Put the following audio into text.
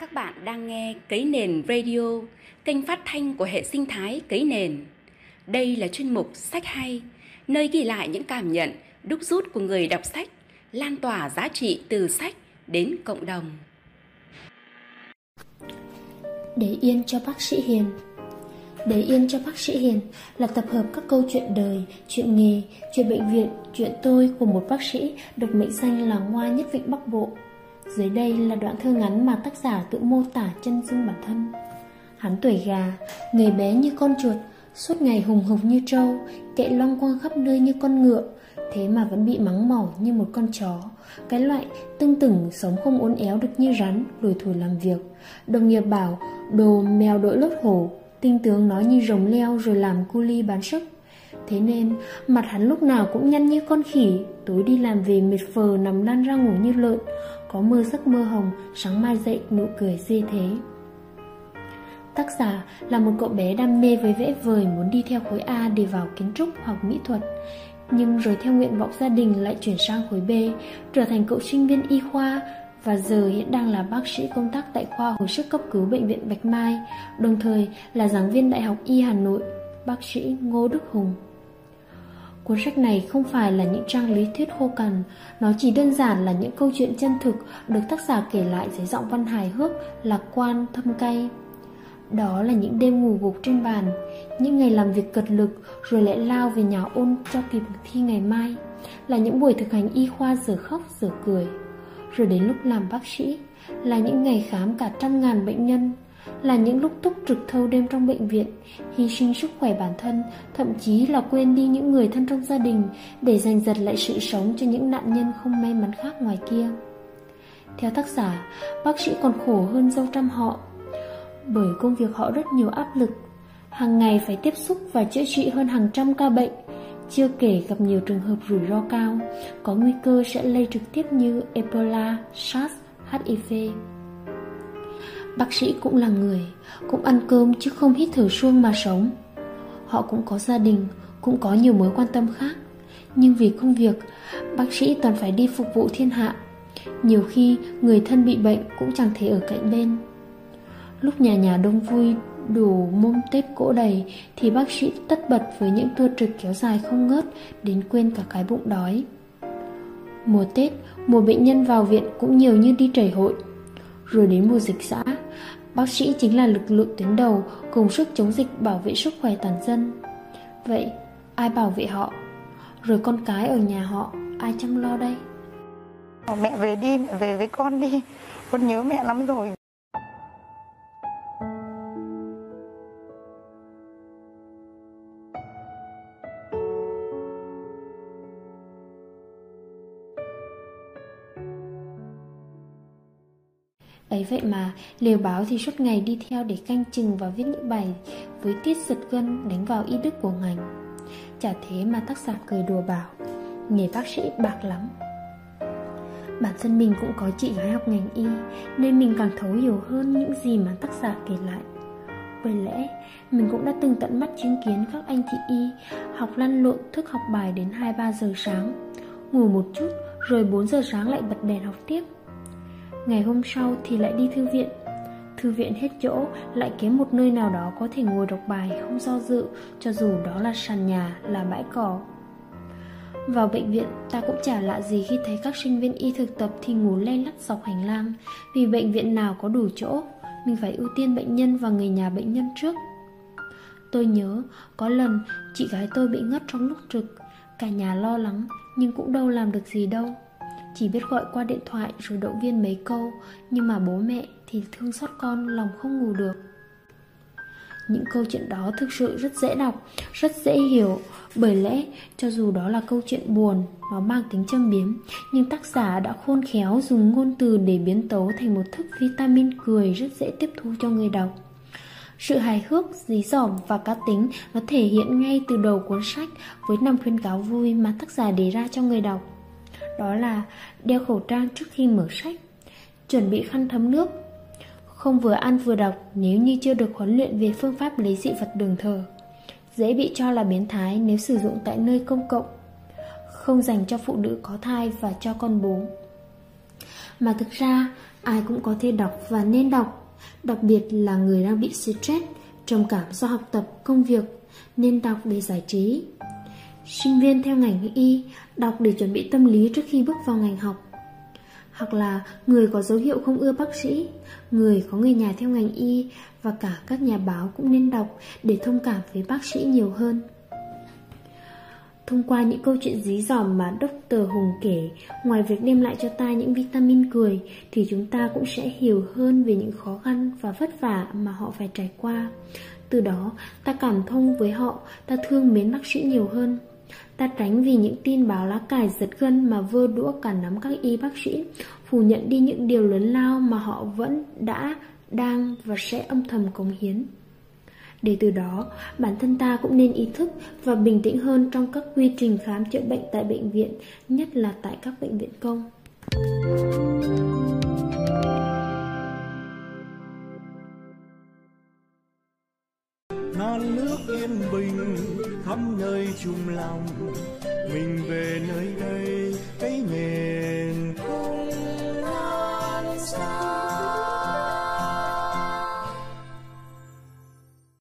Các bạn đang nghe Cấy Nền Radio, kênh phát thanh của hệ sinh thái Cấy Nền. Đây là chuyên mục Sách Hay, nơi ghi lại những cảm nhận, đúc rút của người đọc sách, lan tỏa giá trị từ sách đến cộng đồng. Để yên cho bác sĩ Hiền Để yên cho bác sĩ Hiền là tập hợp các câu chuyện đời, chuyện nghề, chuyện bệnh viện, chuyện tôi của một bác sĩ được mệnh danh là Ngoa nhất vịnh Bắc Bộ. Dưới đây là đoạn thơ ngắn mà tác giả tự mô tả chân dung bản thân. Hắn tuổi gà, người bé như con chuột, suốt ngày hùng hục như trâu, chạy loang quang khắp nơi như con ngựa, thế mà vẫn bị mắng mỏ như một con chó. Cái loại tương tửng sống không uốn éo được như rắn, lùi thủi làm việc. Đồng nghiệp bảo, đồ mèo đội lốt hổ, tinh tướng nói như rồng leo rồi làm cu ly bán sức. Thế nên, mặt hắn lúc nào cũng nhăn như con khỉ, tối đi làm về mệt phờ nằm lăn ra ngủ như lợn, có mơ giấc mơ hồng, sáng mai dậy nụ cười dê thế. Tác giả là một cậu bé đam mê với vẽ vời muốn đi theo khối A để vào kiến trúc hoặc mỹ thuật. Nhưng rồi theo nguyện vọng gia đình lại chuyển sang khối B, trở thành cậu sinh viên y khoa và giờ hiện đang là bác sĩ công tác tại khoa hồi sức cấp cứu bệnh viện Bạch Mai, đồng thời là giảng viên Đại học Y Hà Nội, bác sĩ Ngô Đức Hùng. Cuốn sách này không phải là những trang lý thuyết khô cằn, nó chỉ đơn giản là những câu chuyện chân thực được tác giả kể lại dưới giọng văn hài hước, lạc quan, thâm cay. Đó là những đêm ngủ gục trên bàn, những ngày làm việc cật lực rồi lại lao về nhà ôn cho kịp thi ngày mai, là những buổi thực hành y khoa giờ khóc giờ cười. Rồi đến lúc làm bác sĩ, là những ngày khám cả trăm ngàn bệnh nhân, là những lúc túc trực thâu đêm trong bệnh viện, hy sinh sức khỏe bản thân, thậm chí là quên đi những người thân trong gia đình để giành giật lại sự sống cho những nạn nhân không may mắn khác ngoài kia. Theo tác giả, bác sĩ còn khổ hơn dâu trăm họ, bởi công việc họ rất nhiều áp lực, hàng ngày phải tiếp xúc và chữa trị hơn hàng trăm ca bệnh, chưa kể gặp nhiều trường hợp rủi ro cao, có nguy cơ sẽ lây trực tiếp như Ebola, SARS, HIV. Bác sĩ cũng là người, cũng ăn cơm chứ không hít thở suông mà sống. Họ cũng có gia đình, cũng có nhiều mối quan tâm khác. Nhưng vì công việc, bác sĩ toàn phải đi phục vụ thiên hạ. Nhiều khi người thân bị bệnh cũng chẳng thể ở cạnh bên. Lúc nhà nhà đông vui đủ mông tết cỗ đầy thì bác sĩ tất bật với những tour trực kéo dài không ngớt đến quên cả cái bụng đói. Mùa Tết, mùa bệnh nhân vào viện cũng nhiều như đi trẩy hội. Rồi đến mùa dịch xã, bác sĩ chính là lực lượng tuyến đầu cùng sức chống dịch bảo vệ sức khỏe toàn dân. Vậy, ai bảo vệ họ? Rồi con cái ở nhà họ, ai chăm lo đây? Mẹ về đi, mẹ về với con đi. Con nhớ mẹ lắm rồi. Ấy vậy mà, liều báo thì suốt ngày đi theo để canh chừng và viết những bài với tiết giật gân đánh vào y đức của ngành. Chả thế mà tác giả cười đùa bảo, nghề bác sĩ bạc lắm. Bản thân mình cũng có chị gái học ngành y, nên mình càng thấu hiểu hơn những gì mà tác giả kể lại. Bởi lẽ, mình cũng đã từng tận mắt chứng kiến các anh chị y học lăn lộn thức học bài đến 2-3 giờ sáng, ngủ một chút rồi 4 giờ sáng lại bật đèn học tiếp. Ngày hôm sau thì lại đi thư viện. Thư viện hết chỗ Lại kiếm một nơi nào đó có thể ngồi đọc bài Không do dự Cho dù đó là sàn nhà, là bãi cỏ. Vào bệnh viện Ta cũng chả lạ gì khi thấy các sinh viên y thực tập Thì ngủ lay lắt dọc hành lang. Vì bệnh viện nào có đủ chỗ Mình phải ưu tiên bệnh nhân và người nhà bệnh nhân trước. Tôi nhớ Có lần chị gái tôi bị ngất trong lúc trực. Cả nhà lo lắng Nhưng cũng đâu làm được gì đâu chỉ biết gọi qua điện thoại rồi động viên mấy câu Nhưng mà bố mẹ thì thương xót con lòng không ngủ được. Những câu chuyện đó thực sự rất dễ đọc, rất dễ hiểu. Bởi lẽ cho dù đó là câu chuyện buồn, nó mang tính châm biếm Nhưng tác giả đã khôn khéo dùng ngôn từ để biến tấu thành một thức vitamin cười rất dễ tiếp thu cho người đọc. Sự hài hước, dí dỏm và cá tính nó thể hiện ngay từ đầu cuốn sách với năm khuyên cáo vui mà tác giả đề ra cho người đọc đó là đeo khẩu trang trước khi mở sách, chuẩn bị khăn thấm nước, không vừa ăn vừa đọc nếu như chưa được huấn luyện về phương pháp lấy dị vật đường thở, dễ bị cho là biến thái nếu sử dụng tại nơi công cộng, không dành cho phụ nữ có thai và cho con bú. mà thực ra ai cũng có thể đọc và nên đọc, đặc biệt là người đang bị stress, trầm cảm do học tập, công việc, nên đọc để giải trí. Sinh viên theo ngành y, đọc để chuẩn bị tâm lý trước khi bước vào ngành học. Hoặc là người có dấu hiệu không ưa bác sĩ, người có người nhà theo ngành y và cả các nhà báo cũng nên đọc để thông cảm với bác sĩ nhiều hơn. Thông qua những câu chuyện dí dỏm mà Dr. Hùng kể, ngoài việc đem lại cho ta những vitamin cười, thì chúng ta cũng sẽ hiểu hơn về những khó khăn và vất vả mà họ phải trải qua. Từ đó, ta cảm thông với họ, ta thương mến bác sĩ nhiều hơn. Ta tránh vì những tin báo lá cải giật gân mà vơ đũa cả nắm các y bác sĩ, phủ nhận đi những điều lớn lao mà họ vẫn đã, đang và sẽ âm thầm cống hiến. Để từ đó, bản thân ta cũng nên ý thức và bình tĩnh hơn trong các quy trình khám chữa bệnh tại bệnh viện, nhất là tại các bệnh viện công. non nước yên bình khắp nơi chung lòng. Mình về nơi đây cái miền không non xa.